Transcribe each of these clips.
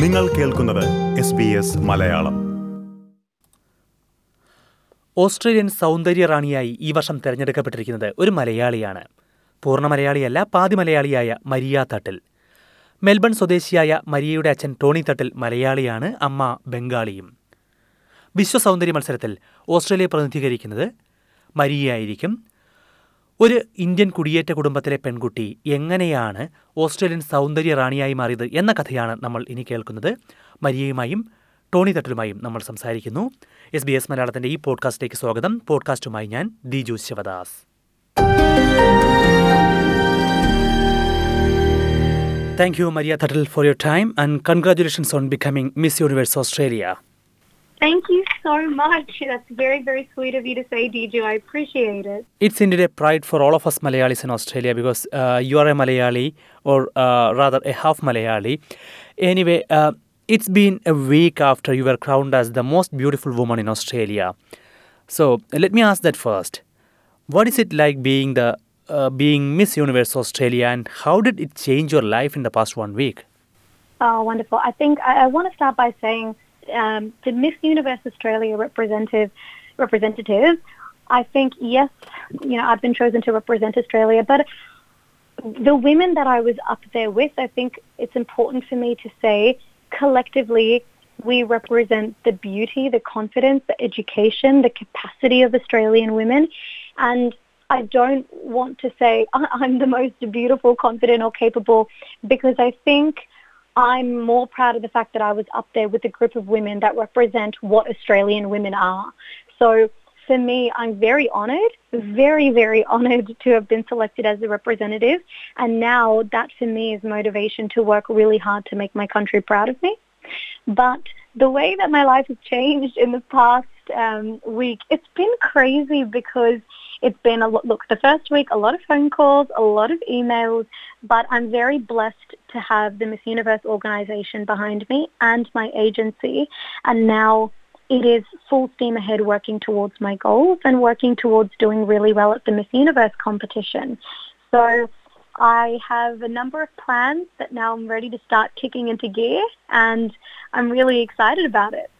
നിങ്ങൾ കേൾക്കുന്നത് മലയാളം. ഓസ്ട്രേലിയൻ സൗന്ദര്യ റാണിയായി ഈ വർഷം തിരഞ്ഞെടുക്കപ്പെട്ടിരിക്കുന്നത് ഒരു മലയാളിയാണ്. പൂർണ മലയാളിയല്ല പാതി മലയാളിയായ മരിയ തട്ടിൽ. മെൽബൺ സ്വദേശിയായ മരിയയുടെ അച്ഛൻ ടോണി തട്ടിൽ മലയാളിയാണ് അമ്മ ബംഗാളിയും. വിശ്വ സൗന്ദര്യ മത്സരത്തിൽ ഓസ്ട്രേലിയ പ്രതിനിധീകരിക്കുന്നത് മരിയയായിരിക്കും. ഒരു ഇന്ത്യൻ കുടിയേറ്റ കുടുംബത്തിലെ പെൺകുട്ടി എങ്ങനെയാണ് ഓസ്ട്രേലിയൻ സൗന്ദര്യ റാണിയായി മാറിയത് എന്ന കഥയാണ് നമ്മൾ ഇനി കേൾക്കുന്നത്. മരിയയുമായും ടോണി തട്ടിലുമായും നമ്മൾ സംസാരിക്കുന്നു. എസ് ബി എസ് മലയാളത്തിന്റെ ഈ പോഡ്കാസ്റ്റിലേക്ക് സ്വാഗതം. പോഡ്കാസ്റ്റുമായി ഞാൻ Diju Sivadas. Thank you Maria Thattil for your time and congratulations on becoming Miss Universe Australia Thank you so much. That's very, very sweet of you to say, DJ. I appreciate it. It's indeed a pride for all of us Malayalis in Australia because uh, you are a Malayali or uh, rather a half Malayali. Anyway, uh, it's been a week after you were crowned as the most beautiful woman in Australia. So let me ask that first. What is it like being the uh, being Miss Universe Australia and how did it change your life in the past one week? Oh, wonderful. I think I, I want to start by saying um, the Miss Universe Australia representative, representative, I think, yes, you know, I've been chosen to represent Australia, but the women that I was up there with, I think it's important for me to say collectively we represent the beauty, the confidence, the education, the capacity of Australian women. And I don't want to say I'm the most beautiful, confident or capable because I think I'm more proud of the fact that I was up there with a group of women that represent what Australian women are. So for me, I'm very honoured, very, very honoured to have been selected as a representative. And now that for me is motivation to work really hard to make my country proud of me. But the way that my life has changed in the past um, week, it's been crazy because it's been a look, the first week, a lot of phone calls, a lot of emails, but I'm very blessed to have the Miss Universe organization behind me and my agency. And now it is full steam ahead working towards my goals and working towards doing really well at the Miss Universe competition. So I have a number of plans that now I'm ready to start kicking into gear and I'm really excited about it.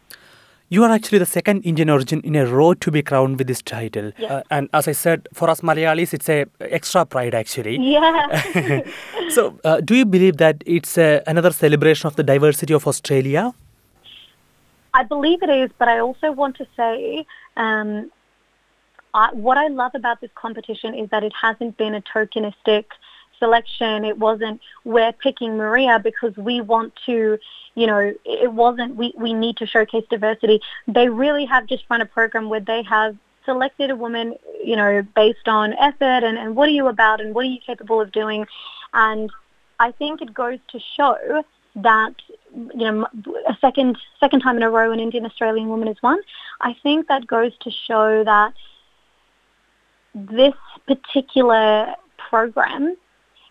You are actually the second Indian origin in a row to be crowned with this title. Yes. Uh, and as I said, for us Malayalis, it's a extra pride actually. Yeah. so, uh, do you believe that it's uh, another celebration of the diversity of Australia? I believe it is, but I also want to say um, I, what I love about this competition is that it hasn't been a tokenistic selection. It wasn't we're picking Maria because we want to, you know, it wasn't we, we need to showcase diversity. They really have just run a program where they have selected a woman, you know, based on effort and, and what are you about and what are you capable of doing. And I think it goes to show that you know a second second time in a row an Indian Australian woman has won. I think that goes to show that this particular program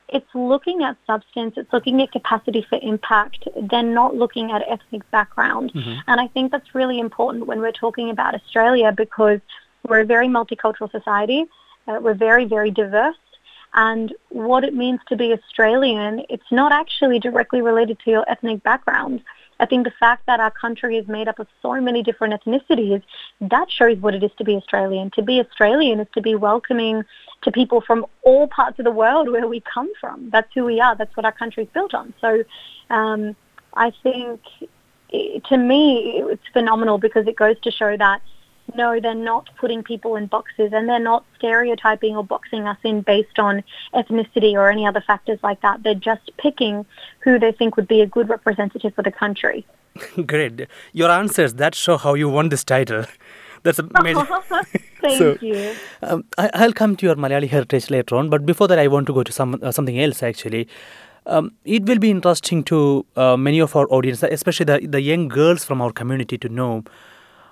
it's looking at substance, it's looking at capacity for impact, they're not looking at ethnic background. And I think that's really important when we're talking about Australia because we're a very multicultural society, uh, we're very, very diverse. And what it means to be Australian, it's not actually directly related to your ethnic background. I think the fact that our country is made up of so many different ethnicities, that shows what it is to be Australian. To be Australian is to be welcoming to people from all parts of the world where we come from. That's who we are. That's what our country is built on. So um, I think, to me, it's phenomenal because it goes to show that no, they're not putting people in boxes and they're not stereotyping or boxing us in based on ethnicity or any other factors like that. They're just picking who they think would be a good representative for the country. Great. Your answers that show how you won this title. That's amazing. Thank So- you. Um, I, I'll come to your Malayali heritage later on, but before that, I want to go to some uh, something else actually. Um, it will be interesting to uh, many of our audience, especially the, the young girls from our community, to know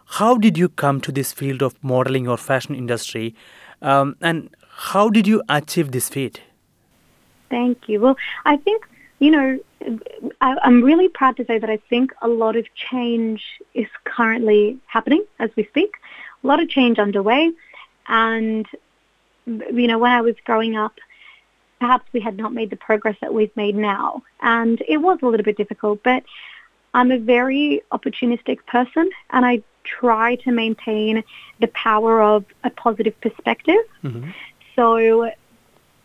how did you come to this field of modeling or fashion industry, um, and how did you achieve this feat? Thank you. Well, I think, you know, I, I'm really proud to say that I think a lot of change is currently happening as we speak. A lot of change underway. And, you know, when I was growing up, perhaps we had not made the progress that we've made now. And it was a little bit difficult, but I'm a very opportunistic person and I try to maintain the power of a positive perspective. Mhm. So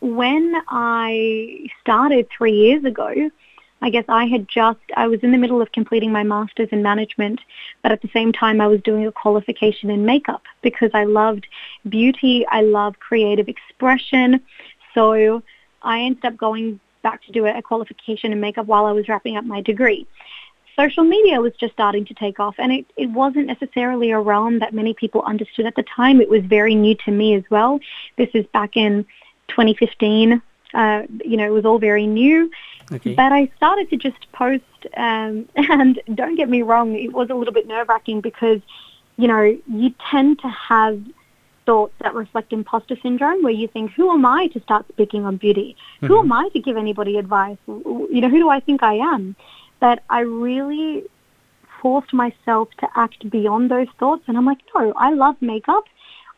when I started three years ago, I guess I had just, I was in the middle of completing my master's in management, but at the same time I was doing a qualification in makeup because I loved beauty, I love creative expression. So I ended up going back to do a qualification in makeup while I was wrapping up my degree. Social media was just starting to take off and it, it wasn't necessarily a realm that many people understood at the time. It was very new to me as well. This is back in 2015. Uh, you know, it was all very new. Okay. But I started to just post, um, and don't get me wrong, it was a little bit nerve wracking because, you know, you tend to have thoughts that reflect imposter syndrome where you think, who am I to start speaking on beauty? Who am I to give anybody advice? You know, who do I think I am? But I really forced myself to act beyond those thoughts. And I'm like, no, I love makeup.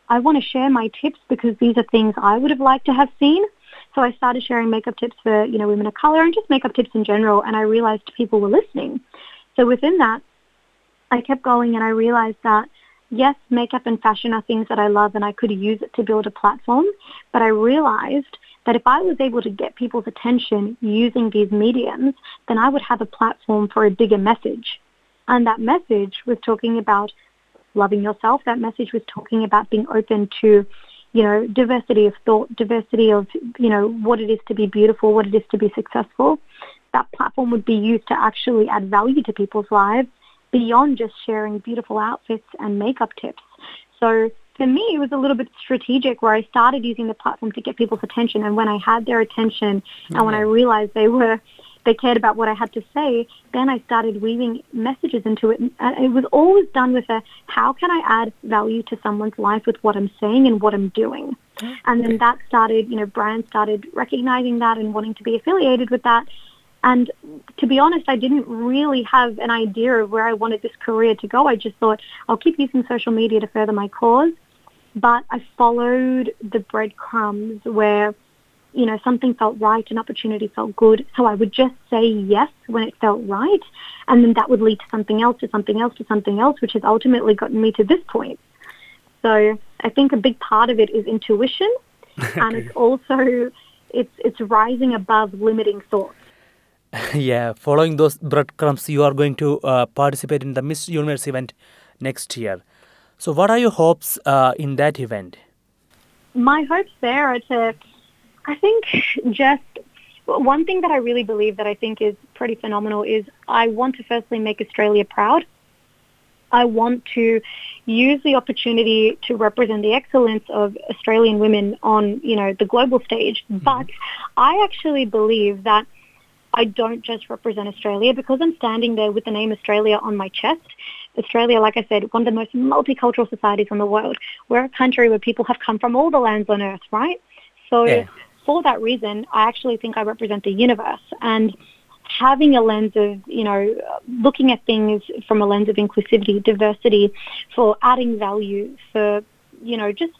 I want to share my tips because these are things I would have liked to have seen. So I started sharing makeup tips for, you know, women of color and just makeup tips in general. And I realized people were listening. So within that, I kept going and I realized that yes, makeup and fashion are things that I love and I could use it to build a platform. But I realized that if I was able to get people's attention using these mediums, then I would have a platform for a bigger message. And that message was talking about loving yourself. That message was talking about being open to, you know, diversity of thought, diversity of, you know, what it is to be beautiful, what it is to be successful. That platform would be used to actually add value to people's lives beyond just sharing beautiful outfits and makeup tips. So for me, it was a little bit strategic where I started using the platform to get people's attention. And when I had their attention and when I mm-hmm. realized they were, they cared about what I had to say, then I started weaving messages into it. And it was always done with a, how can I add value to someone's life with what I'm saying and what I'm doing? Mm-hmm. And then that started, you know, brands started recognizing that and wanting to be affiliated with that. And to be honest, I didn't really have an idea of where I wanted this career to go. I just thought I'll keep using social media to further my cause. But I followed the breadcrumbs where, you know, something felt right, an opportunity felt good. So I would just say yes when it felt right. And then that would lead to something else, to something else, to something else, which has ultimately gotten me to this point. So I think a big part of it is intuition. and it's also, it's, it's rising above limiting thoughts. yeah, following those breadcrumbs, you are going to uh, participate in the Miss Universe event next year. So, what are your hopes uh, in that event? my hopes there are to, I think, just one thing that I really believe that I think is pretty phenomenal is I want to firstly make Australia proud. I want to use the opportunity to represent the excellence of Australian women on, you know, the global stage. But I actually believe that I don't just represent Australia because I'm standing there with the name Australia on my chest. Australia, like I said, one of the most multicultural societies in the world. We're a country where people have come from all the lands on earth, right? So Yeah. for that reason, I actually think I represent the universe. And having a lens of, you know, looking at things from a lens of inclusivity, diversity, for adding value, for, you know, just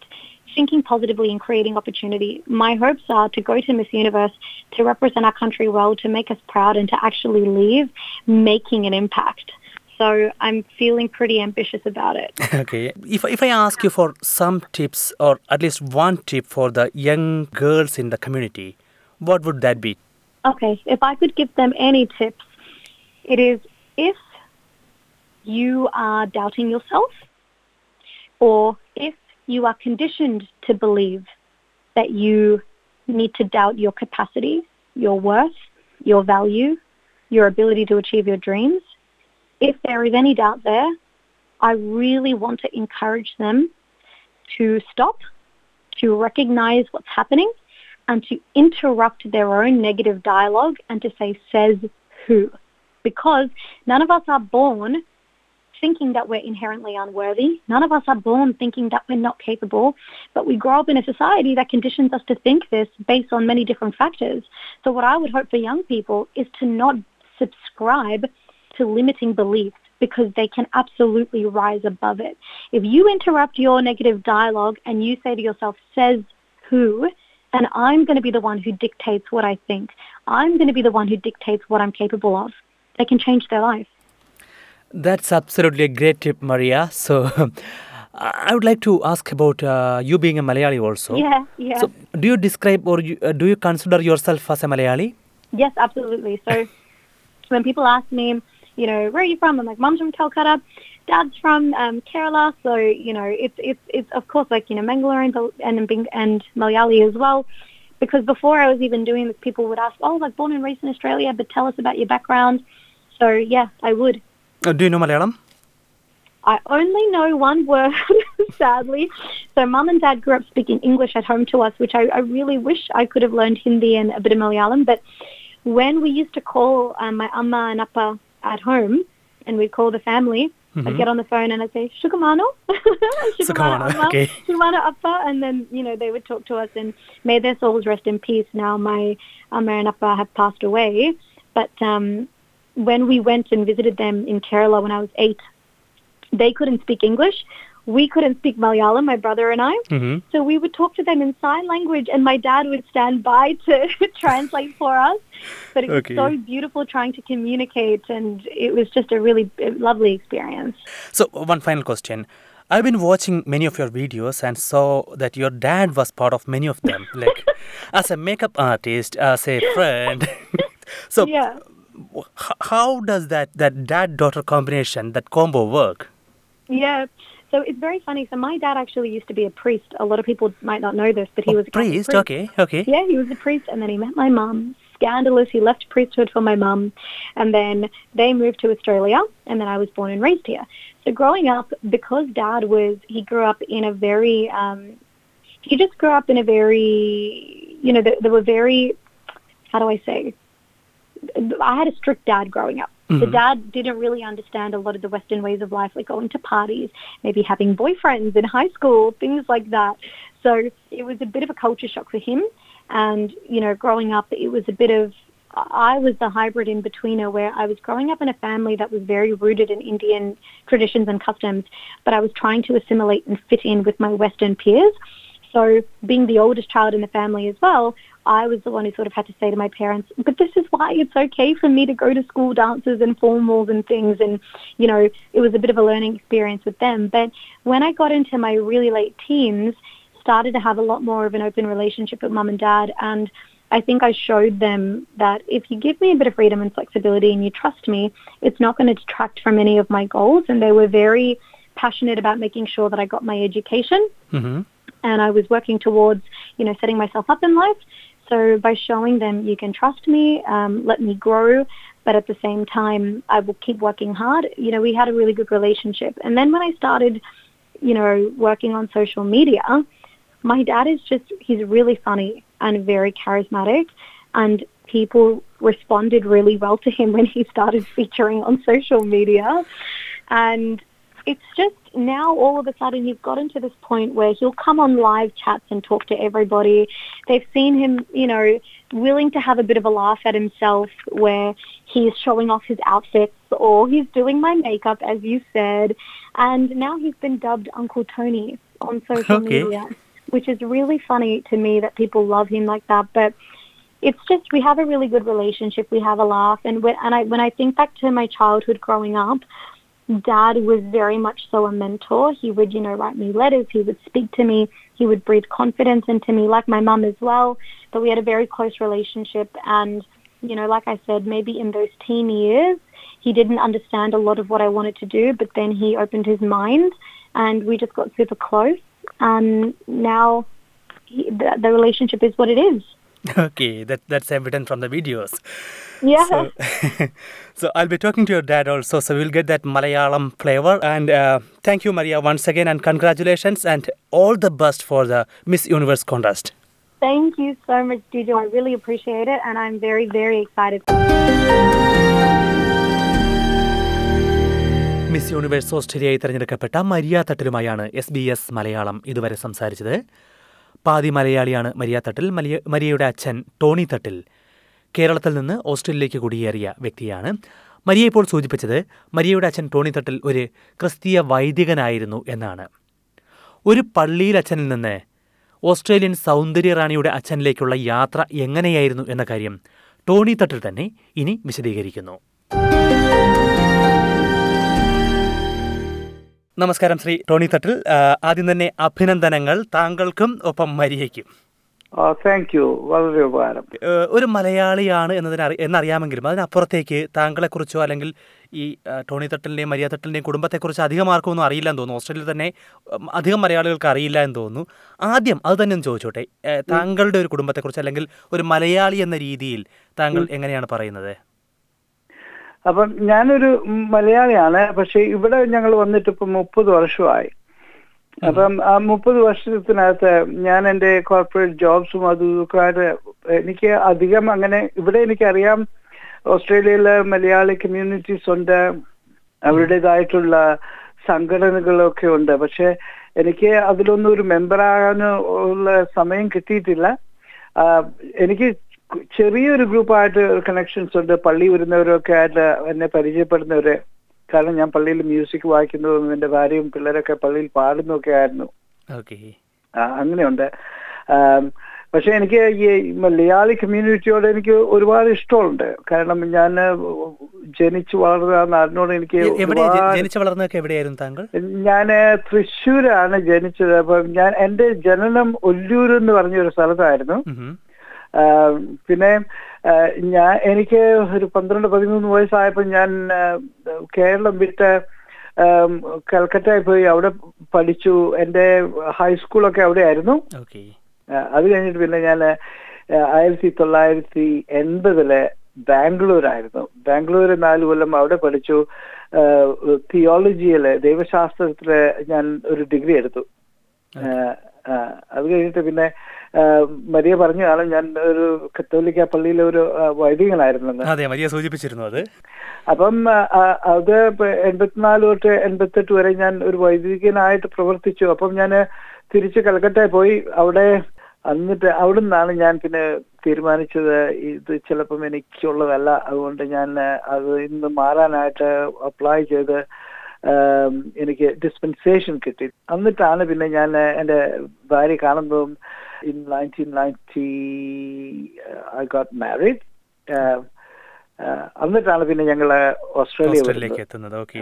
thinking positively and creating opportunity. My hopes are to go to Miss Universe, to represent our country well, to make us proud, and to actually leave making an impact. So I'm feeling pretty ambitious about it. okay. If, if I ask you for some tips or at least one tip for the young girls in the community, what would that be? Okay, if I could give them any tips, it is if you are doubting yourself or you are conditioned to believe that you need to doubt your capacity, your worth, your value, your ability to achieve your dreams, if there is any doubt there, I really want to encourage them to stop, to recognize what's happening, and to interrupt their own negative dialogue and to say, says who? Because none of us are born thinking that we're inherently unworthy. None of us are born thinking that we're not capable, but we grow up in a society that conditions us to think this based on many different factors. So what I would hope for young people is to not subscribe to limiting beliefs because they can absolutely rise above it. If you interrupt your negative dialogue and you say to yourself, says who, and I'm going to be the one who dictates what I think. I'm going to be the one who dictates what I'm capable of. They can change their life. That's absolutely a great tip, Maria. So, I would like to ask about uh, you being a Malayali also. Yeah, yeah. So, do you describe or you, uh, do you consider yourself as a Malayali? Yes, absolutely. So when people ask me, you know, where are you from? I'm like, mom's from Calcutta, dad's from um, Kerala. So you know, it's it's it's of course like you know Bengali and and and Malayali as well. Because before I was even doing this, people would ask, oh, like born and raised in Australia, but tell us about your background. So yeah, I would. Uh, do you know Malayalam? I only know one word, sadly. So mum and dad grew up speaking English at home to us, which I, I really wish I could have learned Hindi and a bit of Malayalam. But when we used to call um, my amma and appa at home, and we'd call the family, I'd get on the phone and I'd say, Shukamano. Sukamano, amma, okay. Shukamano appa. And then, you know, they would talk to us and may their souls rest in peace. Now my amma and appa have passed away. But um, when we went and visited them in Kerala when I was eight, they couldn't speak English. We couldn't speak Malayalam, my brother and I. Mm-hmm. So we would talk to them in sign language, and my dad would stand by to translate for us. But it was Okay. so beautiful trying to communicate, and it was just a really lovely experience. So, one final question. I've been watching many of your videos and saw that your dad was part of many of them, like as a makeup artist, as a friend. so, Yeah. How does that, that dad daughter combination, that combo work? Yeah. So it's very funny. So my dad actually used to be a priest. A lot of people might not know this, but he Oh, was a Catholic priest, okay, okay. Yeah, he was a priest, and then he met my mum. Scandalous. He left priesthood for my mum, and then they moved to Australia, and then I was born and raised here. So growing up, because Dad was, he grew up in a very, um, he just grew up in a very, you know, there, there were very, how do I say? I had a strict dad growing up. The Mhm. dad didn't really understand a lot of the Western ways of life, like going to parties, maybe having boyfriends in high school, things like that. So it was a bit of a culture shock for him. And, you know, growing up, it was a bit of, I was the hybrid in betweener where I was growing up in a family that was very rooted in Indian traditions and customs, but I was trying to assimilate and fit in with my Western peers. So being the oldest child in the family as well, I was the one who sort of had to say to my parents, but this is why it's okay for me to go to school dances and formals and things. And, you know, it was a bit of a learning experience with them. But when I got into my really late teens, started to have a lot more of an open relationship with mum and dad. And I think I showed them that if you give me a bit of freedom and flexibility and you trust me, it's not going to detract from any of my goals. And they were very passionate about making sure that I got my education Mm-hmm. and I was working towards, you know, setting myself up in life. So by showing them you can trust me, um, let me grow, but at the same time I will keep working hard. You know, we had a really good relationship. And then when I started, you know, working on social media, my dad is just he's really funny and very charismatic and people responded really well to him when he started featuring on social media. And it's just now all of a sudden you've gotten to this point where he'll come on live chats and talk to everybody. They've seen him, you know, willing to have a bit of a laugh at himself where he's showing off his outfits or he's doing my makeup, as you said. And now he's been dubbed Uncle Tony on social Okay. media, which is really funny to me that people love him like that. But it's just we have a really good relationship. We have a laugh, and when and I when I think back to my childhood growing up, Dad was very much so a mentor. He would, you know, write me letters. He would speak to me. He would breathe confidence into me, like my mum as well. But we had a very close relationship, and you know, like I said, maybe in those teen years, he didn't understand a lot of what I wanted to do, but then he opened his mind, and we just got super close. And now, he, the, the relationship is what it is. Okay, that, that's evident from the videos. Yeah. So, so I'll be talking to your dad also, so we'll get that Malayalam flavor. And uh, thank you, Maria, once again, and congratulations, and all the best for the Miss Universe contest. Thank you so much, Dijo. I really appreciate it, and I'm very, very excited. Miss Universe ഓസ്ട്രേലിയയിൽ തിരഞ്ഞെടുക്കപ്പെട്ട Maria തട്ടിലുമായാണ് S B S Malayalam ഇതുവരെ സംസാരിച്ചത് പാതി മലയാളിയാണ് Maria തട്ടിൽ. മലിയ മരിയയുടെ അച്ഛൻ Tony തട്ടിൽ. കേരളത്തിൽ നിന്ന് ഓസ്ട്രേലിയയിലേക്ക് കുടിയേറിയ വ്യക്തിയാണ്. മരിയ ഇപ്പോൾ സൂചിപ്പിച്ചത് മരിയയുടെ അച്ഛൻ ടോണി തട്ടിൽ ഒരു ക്രിസ്തീയ വൈദികനായിരുന്നു എന്നാണ്. ഒരു പള്ളിയിൽ അച്ഛനിൽ നിന്ന് ഓസ്ട്രേലിയൻ സൗന്ദര്യ റാണിയുടെ അച്ഛനിലേക്കുള്ള യാത്ര എങ്ങനെയായിരുന്നു എന്ന കാര്യം ടോണി തട്ടിൽ തന്നെ ഇനി വിശദീകരിക്കുന്നു. നമസ്കാരം ശ്രീ ടോണി തട്ടിൽ. ആദ്യം തന്നെ അഭിനന്ദനങ്ങൾ താങ്കൾക്കും ഒപ്പം മരിയയ്ക്കും. താങ്ക് യു വളരെ ഉപകാരം. ഒരു മലയാളിയാണ് എന്നതിന് എന്നറിയാമെങ്കിലും അതിനപ്പുറത്തേക്ക് താങ്കളെക്കുറിച്ചോ അല്ലെങ്കിൽ ഈ ടോണി തട്ടലിന്റെയും മരിയ തട്ടലിന്റെയും കുടുംബത്തെക്കുറിച്ച് അധികം ആർക്കും ഒന്നും അറിയില്ല എന്ന് തോന്നുന്നു. ഓസ്ട്രേലിയയിൽ തന്നെ അധികം മലയാളികൾക്ക് അറിയില്ല എന്ന് തോന്നുന്നു. ആദ്യം അത് തന്നെ ഒന്ന് ചോദിച്ചോട്ടെ. താങ്കളുടെ ഒരു കുടുംബത്തെക്കുറിച്ച് അല്ലെങ്കിൽ ഒരു മലയാളി എന്ന രീതിയിൽ താങ്കൾ എങ്ങനെയാണ് പറയുന്നത്? അപ്പം ഞാനൊരു മലയാളിയാണ് പക്ഷെ ഇവിടെ ഞങ്ങൾ വന്നിട്ട് ഇപ്പം മുപ്പത് വർഷമായി. അപ്പം ആ മുപ്പത് വർഷത്തിനകത്ത് ഞാൻ എന്റെ കോർപ്പറേറ്റ് ജോബ്സും അതും ഇതൊക്കെ ആയിട്ട് എനിക്ക് അധികം അങ്ങനെ ഇവിടെ എനിക്കറിയാം ഓസ്ട്രേലിയയിലെ മലയാളി കമ്മ്യൂണിറ്റീസ് ഉണ്ട് അവരുടേതായിട്ടുള്ള സംഘടനകളൊക്കെ ഉണ്ട്. പക്ഷെ എനിക്ക് അതിലൊന്നും ഒരു മെമ്പറാകാനോ ഉള്ള സമയം കിട്ടിയിട്ടില്ല. എനിക്ക് ചെറിയൊരു ഗ്രൂപ്പായിട്ട് കണക്ഷൻസ് ഉണ്ട്. പള്ളി വരുന്നവരൊക്കെ ആയിട്ട് എന്നെ പരിചയപ്പെടുന്നവര്. കാരണം ഞാൻ പള്ളിയിൽ മ്യൂസിക് വായിക്കുന്നതും എന്റെ ഭാര്യയും പിള്ളേരൊക്കെ പള്ളിയിൽ പാടുന്നൊക്കെ ആയിരുന്നു. അങ്ങനെയുണ്ട്. പക്ഷെ എനിക്ക് ഈ മലയാളി കമ്മ്യൂണിറ്റിയോട് എനിക്ക് ഒരുപാട് ഇഷ്ടമുണ്ട്. കാരണം ഞാൻ ജനിച്ചു വളർന്ന നാടിനോട് എനിക്ക് ജനിച്ചു എവിടെയായിരുന്നു താങ്കൾ? ഞാൻ തൃശ്ശൂരാണ് ജനിച്ചത്. അപ്പം ഞാൻ എന്റെ ജനനം ഒല്ലൂർ എന്ന് പറഞ്ഞ ഒരു സ്ഥലത്തായിരുന്നു പിന്നെ ഞാൻ എനിക്ക് ഒരു പന്ത്രണ്ട് പതിമൂന്ന് വയസ്സായപ്പോൾ ഞാൻ കേരളം വിട്ട് കൽക്കട്ടയിൽ പോയി അവിടെ പഠിച്ചു. എന്റെ ഹൈസ്കൂളൊക്കെ അവിടെ ആയിരുന്നു അത് കഴിഞ്ഞിട്ട് പിന്നെ ഞാൻ ആയിരത്തി തൊള്ളായിരത്തി എൺപതിൽ ബാംഗ്ലൂരായിരുന്നു. ബാംഗ്ലൂർ നാല് കൊല്ലം അവിടെ പഠിച്ചു. തിയോളജിയിലെ ദൈവശാസ്ത്രത്തിൽ ഞാൻ ഒരു ഡിഗ്രി എടുത്തു. അത് കഴിഞ്ഞിട്ട് പിന്നെ മരിയ പറഞ്ഞതാണ് ഞാൻ ഒരു കത്തോലിക്ക പള്ളിയിലെ ഒരു വൈദികനായിരുന്നെന്ന്. അതെ മരിയ സൂചിപ്പിച്ചിരുന്നു അത്. അപ്പം അത് എൺപത്തിനാല് തൊട്ട് എൺപത്തെട്ട് വരെ ഞാൻ ഒരു വൈദികനായിട്ട് പ്രവർത്തിച്ചു. അപ്പം ഞാൻ തിരിച്ച് കൽക്കട്ടയിൽ പോയി. അവിടെ എന്നിട്ട് അവിടെ നിന്നാണ് ഞാൻ പിന്നെ തീരുമാനിച്ചത് ഇത് ചിലപ്പം എനിക്കുള്ളതല്ല. അതുകൊണ്ട് ഞാൻ അത് ഇന്ന് മാറാനായിട്ട് അപ്ലൈ ചെയ്ത് എനിക്ക് ഡിസ്പെൻസേഷൻ കിട്ടി. എന്നിട്ടാണ് പിന്നെ ഞാൻ എന്റെ ഭാര്യ കാണുന്നതും in 1990, uh, I got married. Uh, എന്നിട്ടാണ് പിന്നെ ഞങ്ങൾ ഓസ്ട്രേലിയ ഓസ്ട്രേലിയയിലേക്ക് എത്തുന്നത്. ഓക്കെ.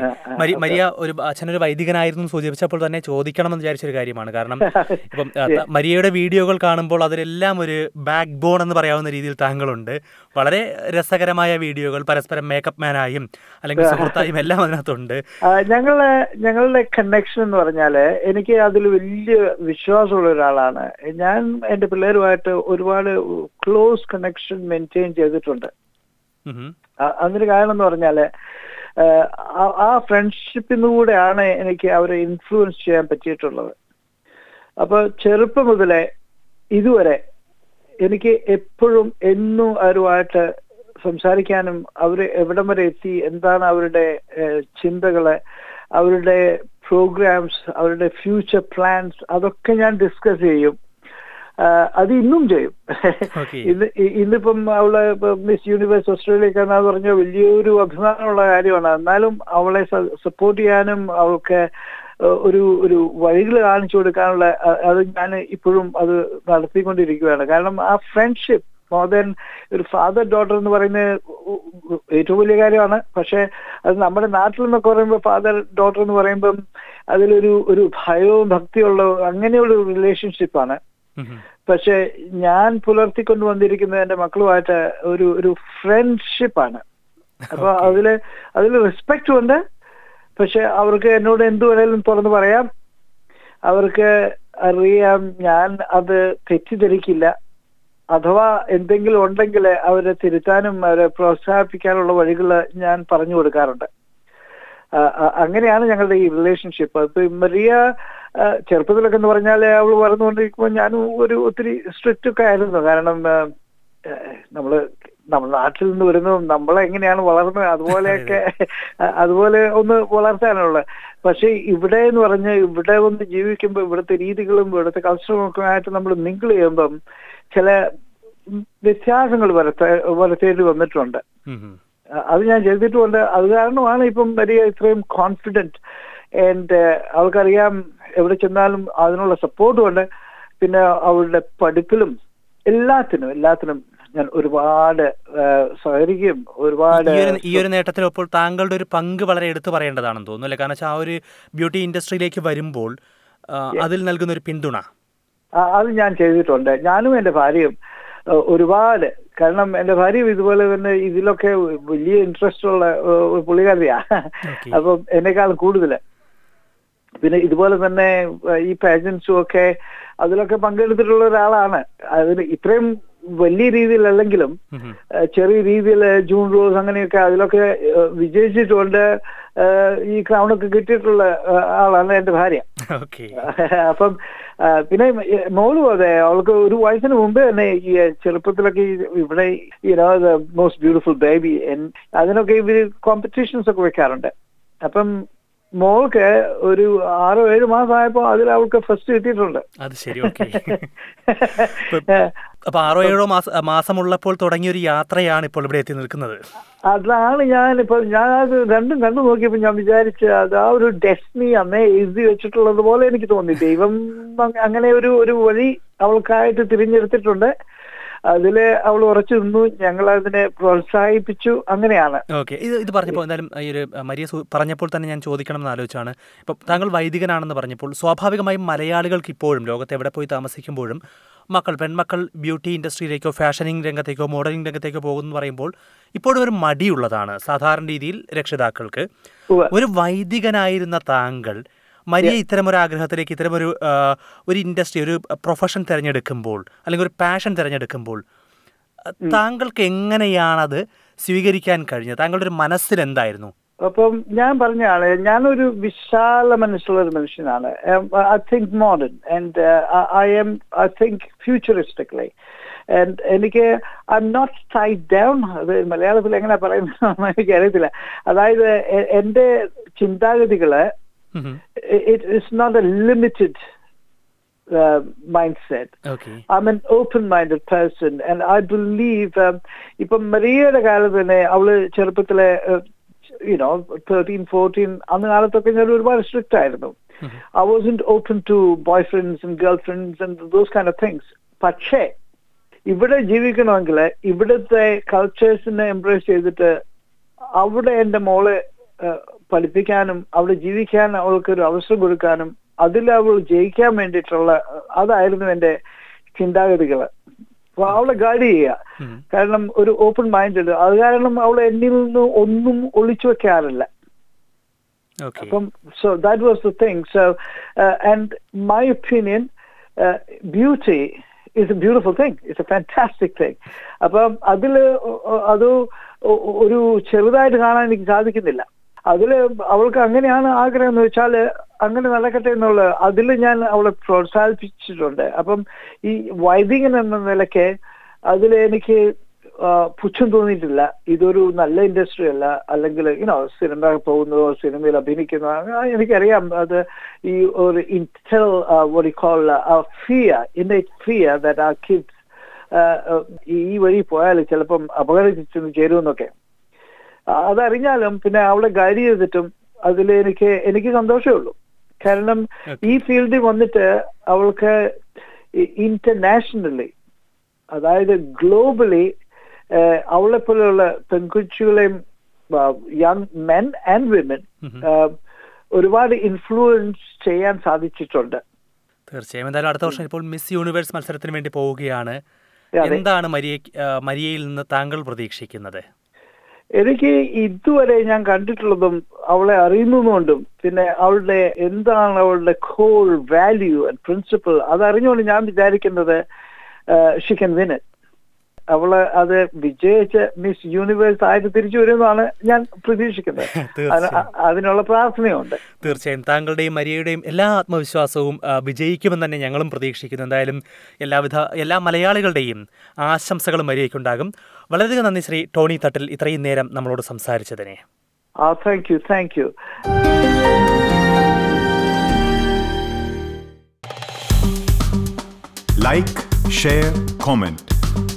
മരിയ ഒരു അച്ഛനൊരു വൈദികനായിരുന്നു സൂചിപ്പിച്ചപ്പോൾ തന്നെ ചോദിക്കണമെന്ന് വിചാരിച്ചൊരു കാര്യമാണ്. കാരണം ഇപ്പം മരിയയുടെ വീഡിയോകൾ കാണുമ്പോൾ അതിലെല്ലാം ഒരു ബാക്ക് ബോൺ എന്ന് പറയാവുന്ന രീതിയിൽ താങ്കളുണ്ട്. വളരെ രസകരമായ വീഡിയോകൾ പരസ്പരം മേക്കപ്പ് മാനായും അല്ലെങ്കിൽ സുഹൃത്തായും എല്ലാം അതിനകത്തുണ്ട്. ഞങ്ങളെ ഞങ്ങളുടെ കണക്ഷൻ എന്ന് പറഞ്ഞാൽ എനിക്ക് അതിൽ വലിയ വിശ്വാസമുള്ള ഒരാളാണ്. ഞാൻ എന്റെ പിള്ളേരുമായിട്ട് ഒരുപാട് ക്ലോസ് കണക്ഷൻ മെയിന്റെയിൻ ചെയ്തിട്ടുണ്ട്. അതിന് കാരണം എന്ന് പറഞ്ഞാൽ ആ, ഫ്രണ്ട്ഷിപ്പിന്ന് കൂടെയാണ് എനിക്ക് അവരെ ഇൻഫ്ലുവൻസ് ചെയ്യാൻ പറ്റിയിട്ടുള്ളത്. അപ്പൊ ചെറുപ്പം മുതലേ ഇതുവരെ എനിക്ക് എപ്പോഴും എന്നും അവരുമായിട്ട് സംസാരിക്കാനും അവർ എവിടം വരെ എത്തി എന്താണ് അവരുടെ ചിന്തകൾ അവരുടെ പ്രോഗ്രാംസ് അവരുടെ ഫ്യൂച്ചർ പ്ലാൻസ് അതൊക്കെ ഞാൻ ഡിസ്കസ് ചെയ്യും. അത് ഇന്നും ചെയ്യും. ഇന്ന് ഇന്നിപ്പം അവളെ മിസ് യൂണിവേഴ്സ് ഓസ്ട്രേലിയക്കാന്ന് പറഞ്ഞ വലിയൊരു അഭിമാനമുള്ള കാര്യമാണ് എന്നാലും അവളെ സപ്പോർട്ട് ചെയ്യാനും അവൾക്ക് ഒരു ഒരു വഴികൾ കാണിച്ചു കൊടുക്കാനുള്ള അത് ഞാൻ ഇപ്പോഴും അത് നടത്തിക്കൊണ്ടിരിക്കുകയാണ് കാരണം ആ ഫ്രണ്ട്ഷിപ്പ് മോർ ദൻ ഒരു ഫാദർ ഡോട്ടർ എന്ന് പറയുന്ന ഏറ്റവും വലിയ കാര്യമാണ് പക്ഷെ അത് നമ്മുടെ നാട്ടിൽ നിന്നൊക്കെ പറയുമ്പോൾ ഫാദർ ഡോട്ടർ എന്ന് പറയുമ്പം അതിലൊരു ഒരു ഭയവും ഭക്തിയുള്ള അങ്ങനെയുള്ള റിലേഷൻഷിപ്പാണ് ഉഹും. പക്ഷെ ഞാൻ പുലർത്തിക്കൊണ്ട് വന്നിരിക്കുന്ന എന്റെ മക്കളുമായിട്ട് ഒരു ഒരു ഫ്രണ്ട്ഷിപ്പാണ് അപ്പൊ. അതിൽ അതിൽ റെസ്പെക്റ്റും ഉണ്ട്. പക്ഷെ അവർക്ക് എന്നോട് എന്തു വേണേലും തുറന്ന് പറയാം. അവർക്ക് അറിയാം ഞാൻ അത് തെറ്റിദ്ധരിക്കില്ല. അഥവാ എന്തെങ്കിലും ഉണ്ടെങ്കിൽ അവരെ തിരുത്താനും അവരെ പ്രോത്സാഹിപ്പിക്കാനുള്ള വഴികൾ ഞാൻ പറഞ്ഞു കൊടുക്കാറുണ്ട്. അങ്ങനെയാണ് ഞങ്ങളുടെ ഈ റിലേഷൻഷിപ്പ് ഇപ്പൊ മരിയ ചെറുപ്പത്തിലൊക്കെ എന്ന് പറഞ്ഞാൽ അവൾ വളർന്നുകൊണ്ടിരിക്കുമ്പോൾ ഞാനും ഒരു ഒത്തിരി സ്ട്രിക്റ്റ് ഒക്കെ ആയിരുന്നു. കാരണം നമ്മൾ നമ്മുടെ നാട്ടിൽ നിന്ന് വരുന്നു നമ്മളെങ്ങനെയാണ് വളർന്നത് അതുപോലെയൊക്കെ അതുപോലെ ഒന്ന് വളർത്താനുള്ളത് പക്ഷെ ഇവിടെ എന്ന് പറഞ്ഞ് ഇവിടെ വന്ന് ജീവിക്കുമ്പോൾ ഇവിടുത്തെ രീതികളും ഇവിടുത്തെ കൾച്ചറും ഒക്കെ ആയിട്ട് നമ്മൾ മിങ്കിൾ ചെയ്യുമ്പം ചില വ്യത്യാസങ്ങൾ വരത്ത വരത്തേണ്ടി വന്നിട്ടുണ്ട്. അത് ഞാൻ ചെയ്തിട്ടുമുണ്ട് അത് കാരണമാണ് ഇപ്പം വലിയ ഇത്രയും കോൺഫിഡന്റ് ആൻഡ് അവൾക്കറിയാം എവിടെ ചെന്നാലും അതിനുള്ള സപ്പോർട്ടും ഉണ്ട് പിന്നെ അവളുടെ പഠിക്കലും എല്ലാത്തിനും എല്ലാത്തിനും ഞാൻ ഒരുപാട് സഹകരിക്കുകയും സഹകരിക്കും ഒരുപാട് ഈ ഒരു നേട്ടത്തിൽ ഇപ്പോൾ താങ്കളുടെ ഒരു പങ്ക് വളരെ എടുത്തു പറയേണ്ടതാണെന്ന് തോന്നുന്നു അല്ലേ? കാരണം വെച്ചാൽ ആ ഒരു ബ്യൂട്ടി ഇൻഡസ്ട്രിയിലേക്ക് വരുമ്പോൾ അതിൽ നൽകുന്ന ഒരു പിന്തുണ. അത് ഞാൻ ചെയ്തിട്ടുണ്ട്. ഞാനും എന്റെ ഭാര്യയും ഒരുപാട്. കാരണം എന്റെ ഭാര്യ ഇതുപോലെ തന്നെ ഇതിലൊക്കെ വലിയ ഇൻട്രസ്റ്റ് ഉള്ള പുള്ളിക്കാരിയാ. അപ്പം എന്നെക്കാളും കൂടുതൽ പിന്നെ ഇതുപോലെ തന്നെ ഈ പാജൻസും ഒക്കെ അതിലൊക്കെ പങ്കെടുത്തിട്ടുള്ള ഒരാളാണ്. അതിന് ഇത്രയും വലിയ രീതിയിലല്ലെങ്കിലും ഉം ഉം. ചെറിയ രീതിയിൽ ജൂൺ റോസ് അങ്ങനെയൊക്കെ അതിലൊക്കെ വിജയിച്ചിട്ടുണ്ട്. ഈ ക്രൗണൊക്കെ കിട്ടിയിട്ടുള്ള ആളാണ് എന്റെ ഭാര്യ. അപ്പം പിന്നെ മോളും അതെ അവൾക്ക് ഒരു വയസ്സിന് മുമ്പേ തന്നെ ഈ ചെറുപ്പത്തിലൊക്കെ ഇവിടെ you know the most beautiful baby അതിനൊക്കെ ഇവർ കോമ്പറ്റീഷൻസ് ഒക്കെ വെക്കാറുണ്ട്. അപ്പം മോൾക്ക് ഒരു ആറോ ഏഴ് മാസമായപ്പോ അതിൽ അവൾക്ക് ഫസ്റ്റ് കിട്ടിയിട്ടുണ്ട്. അത് ശരി അപ്പൊ ആറോ ഏഴോ മാസം മാസമുള്ളപ്പോൾ തുടങ്ങിയ ഒരു യാത്രയാണ് ഇപ്പോൾ ഇവിടെ എത്തി നിൽക്കുന്നത്. അതാണ് ഞാൻ ഇപ്പൊ ഞാൻ അത് രണ്ടും കണ്ടു നോക്കിയപ്പോ ഞാൻ വിചാരിച്ച അത് ആ ഒരു ഡെസ്നി അമ്മ എഴുതി വെച്ചിട്ടുള്ളത് പോലെ എനിക്ക് തോന്നി. ദൈവം അങ്ങനെ ഒരു ഒരു വഴി അവൾക്കായിട്ട് തിരഞ്ഞെടുത്തിട്ടുണ്ട്. അതിൽ അവൾ ഉറച്ചു നിന്നു ഞങ്ങൾ അതിനെ പ്രോത്സാഹിപ്പിച്ചു. അങ്ങനെയാണ്. ഓക്കെ. ഇത് ഇത് പറഞ്ഞപ്പോൾ എന്തായാലും ഈ ഒരു മരിയ പറഞ്ഞപ്പോൾ തന്നെ ഞാൻ ചോദിക്കണം എന്ന് ആലോചിച്ചാണ്. ഇപ്പം താങ്കൾ വൈദികനാണെന്ന് പറഞ്ഞപ്പോൾ സ്വാഭാവികമായും മലയാളികൾക്ക് ഇപ്പോഴും ലോകത്ത് എവിടെ പോയി താമസിക്കുമ്പോഴും മക്കൾ പെൺമക്കൾ ബ്യൂട്ടി ഇൻഡസ്ട്രിയിലേക്കോ ഫാഷനിങ് രംഗത്തേക്കോ മോഡലിംഗ് രംഗത്തേക്കോ പോകുന്നു പറയുമ്പോൾ ഇപ്പോഴും ഒരു മടിയുള്ളതാണ് സാധാരണ രീതിയിൽ രക്ഷിതാക്കൾക്ക്. ഒരു വൈദികനായിരുന്ന താങ്കൾ മരിയ ഇത്തരമൊരു ആഗ്രഹത്തിലേക്ക് ഇത്തരമൊരു ഒരു ഒരു ഇൻഡസ്ട്രി ഒരു പ്രൊഫഷൻ തിരഞ്ഞെടുക്കുമ്പോൾ അല്ലെങ്കിൽ ഒരു പാഷൻ തിരഞ്ഞെടുക്കുമ്പോൾ താങ്കൾക്ക് എങ്ങനെയാണത് സ്വീകരിക്കാൻ കഴിഞ്ഞത്? താങ്കളുടെ ഒരു മനസ്സിൽ എന്തായിരുന്നു? അപ്പം ഞാൻ പറഞ്ഞ ആളെ ഞാനൊരു വിശാല മനസ്സുള്ള ഒരു മനുഷ്യനാണ് I think modern and I am I think futuristically and എനിക്ക് I am not tied down അത് മലയാളത്തിൽ എങ്ങനെ പറയുന്നത് എനിക്ക് അറിയത്തില്ല. അതായത് എന്റെ ചിന്താഗതികൾ ഉം ഉം. it is not a limited uh, mindset. Okay I'm an open-minded person, and I believe um, ഇപ്പം മരിയയുടെ കാലത്ത് തന്നെ അവള് ചെറുപ്പത്തിലെ യുനോ തേർട്ടീൻ ഫോർട്ടീൻ അന്ന് കാലത്തൊക്കെ ഞാൻ ഒരുപാട് സ്ട്രിക്റ്റ് ആയിരുന്നു I wasn't open to boy friends and girl friends and those kind of things പക്ഷേ ഇവിടെ ജീവിക്കണമെങ്കിൽ ഇവിടുത്തെ കൾച്ചേഴ്സിനെ എംബ്രേസ് ചെയ്തിട്ട് അവിടെ എൻ്റെ മോളെ ഏഹ്, പഠിപ്പിക്കാനും അവൾ ജീവിക്കാൻ അവൾക്ക് ഒരു അവസരം കൊടുക്കാനും അതിൽ അവൾ ജയിക്കാൻ വേണ്ടിയിട്ടുള്ള അതായിരുന്നു എന്റെ ചിന്താഗതികൾ. അപ്പൊ അവളെ ഗൈഡ് ചെയ്യുക. കാരണം ഒരു ഓപ്പൺ മൈൻഡ് അത് കാരണം അവൾ എന്നിൽ നിന്ന് ഒന്നും ഒളിച്ചു വെക്കാറില്ല. അപ്പം so that was the thing so and my opinion beauty it's a beautiful thing it's a fantastic thing അപ്പം അതിൽ അത് ഒരു ചെറുതായിട്ട് കാണാൻ എനിക്ക് സാധിക്കുന്നില്ല. അതിൽ അവൾക്ക് അങ്ങനെയാണ് ആഗ്രഹം എന്ന് വെച്ചാൽ അങ്ങനെ നടക്കട്ടെ എന്നുള്ള അതിൽ ഞാൻ അവളെ പ്രോത്സാഹിപ്പിച്ചിട്ടുണ്ട്. അപ്പം ഈ വൈദികൻ എന്ന നിലയ്ക്ക് അതിൽ എനിക്ക് പുച്ഛം തോന്നിയിട്ടില്ല. ഇതൊരു നല്ല ഇൻഡസ്ട്രി അല്ല. അല്ലെങ്കിൽ യുനോ സിനിമ പോകുന്നതോ സിനിമയിൽ അഭിനയിക്കുന്നതോ എനിക്കറിയാം. അത് ഈ ഒരു intel fear innate fear that ആ കിഡ്സ് ഈ വഴി പോയാൽ ചിലപ്പം അപകടിച്ചു ചേരുമെന്നൊക്കെ. അതറിഞ്ഞാലും പിന്നെ അവളെ ഗൈഡ് ചെയ്തിട്ടും അതിൽ എനിക്ക് എനിക്ക് സന്തോഷമേ ഉള്ളൂ. കാരണം ഈ ഫീൽഡിൽ വന്നിട്ട് അവൾക്ക് ഇന്റർനാഷണലി അതായത് ഗ്ലോബലി അവളെ പോലെയുള്ള പെൺകുച്ചികളെയും യങ് മെൻ ആൻഡ് വിമൻ ഒരുപാട് ഇൻഫ്ലുവൻസ് ചെയ്യാൻ സാധിച്ചിട്ടുണ്ട്. തീർച്ചയായും. എന്തായാലും അടുത്ത വർഷം ഇപ്പോൾ മിസ് യൂണിവേഴ്സ് മത്സരത്തിന് വേണ്ടി പോവുകയാണ്. എന്താണ് മരിയ മരിയയിൽ നിന്ന് താങ്കൾ പ്രതീക്ഷിക്കുന്നത്? എനിക്ക് ഇതുവരെ ഞാൻ കണ്ടിട്ടുള്ളതും അവളെ അറിയുന്നതുകൊണ്ടും പിന്നെ അവളുടെ എന്താണ് അവളുടെ കോൾ വാല്യൂ ആൻഡ് പ്രിൻസിപ്പിൾ അതറിഞ്ഞുകൊണ്ട് ഞാൻ വിചാരിക്കുന്നത് ഷി കൻ വിൻ അവൾ അത് വിജയിച്ച് മിസ് യൂണിവേഴ്സ് ആയിട്ട് തിരിച്ചു വരുമെന്നാണ് ഞാൻ പ്രതീക്ഷിക്കുന്നത്. അതിനുള്ള പ്രാർത്ഥനയുണ്ട്. തീർച്ചയായും. താങ്കളുടെയും മരിയയുടെയും എല്ലാ ആത്മവിശ്വാസവും വിജയിക്കുമെന്ന് തന്നെ ഞങ്ങളും പ്രതീക്ഷിക്കുന്നു. എന്തായാലും എല്ലാവിധ എല്ലാ മലയാളികളുടെയും ആശംസകളും മരിയയ്ക്കുണ്ടാകും വളരെയധികം നന്ദി ശ്രീ ടോണി തട്ടിൽ ഇത്രയും നേരം നമ്മളോട് സംസാരിച്ചതിനെ. ആ thank you thank you like share comment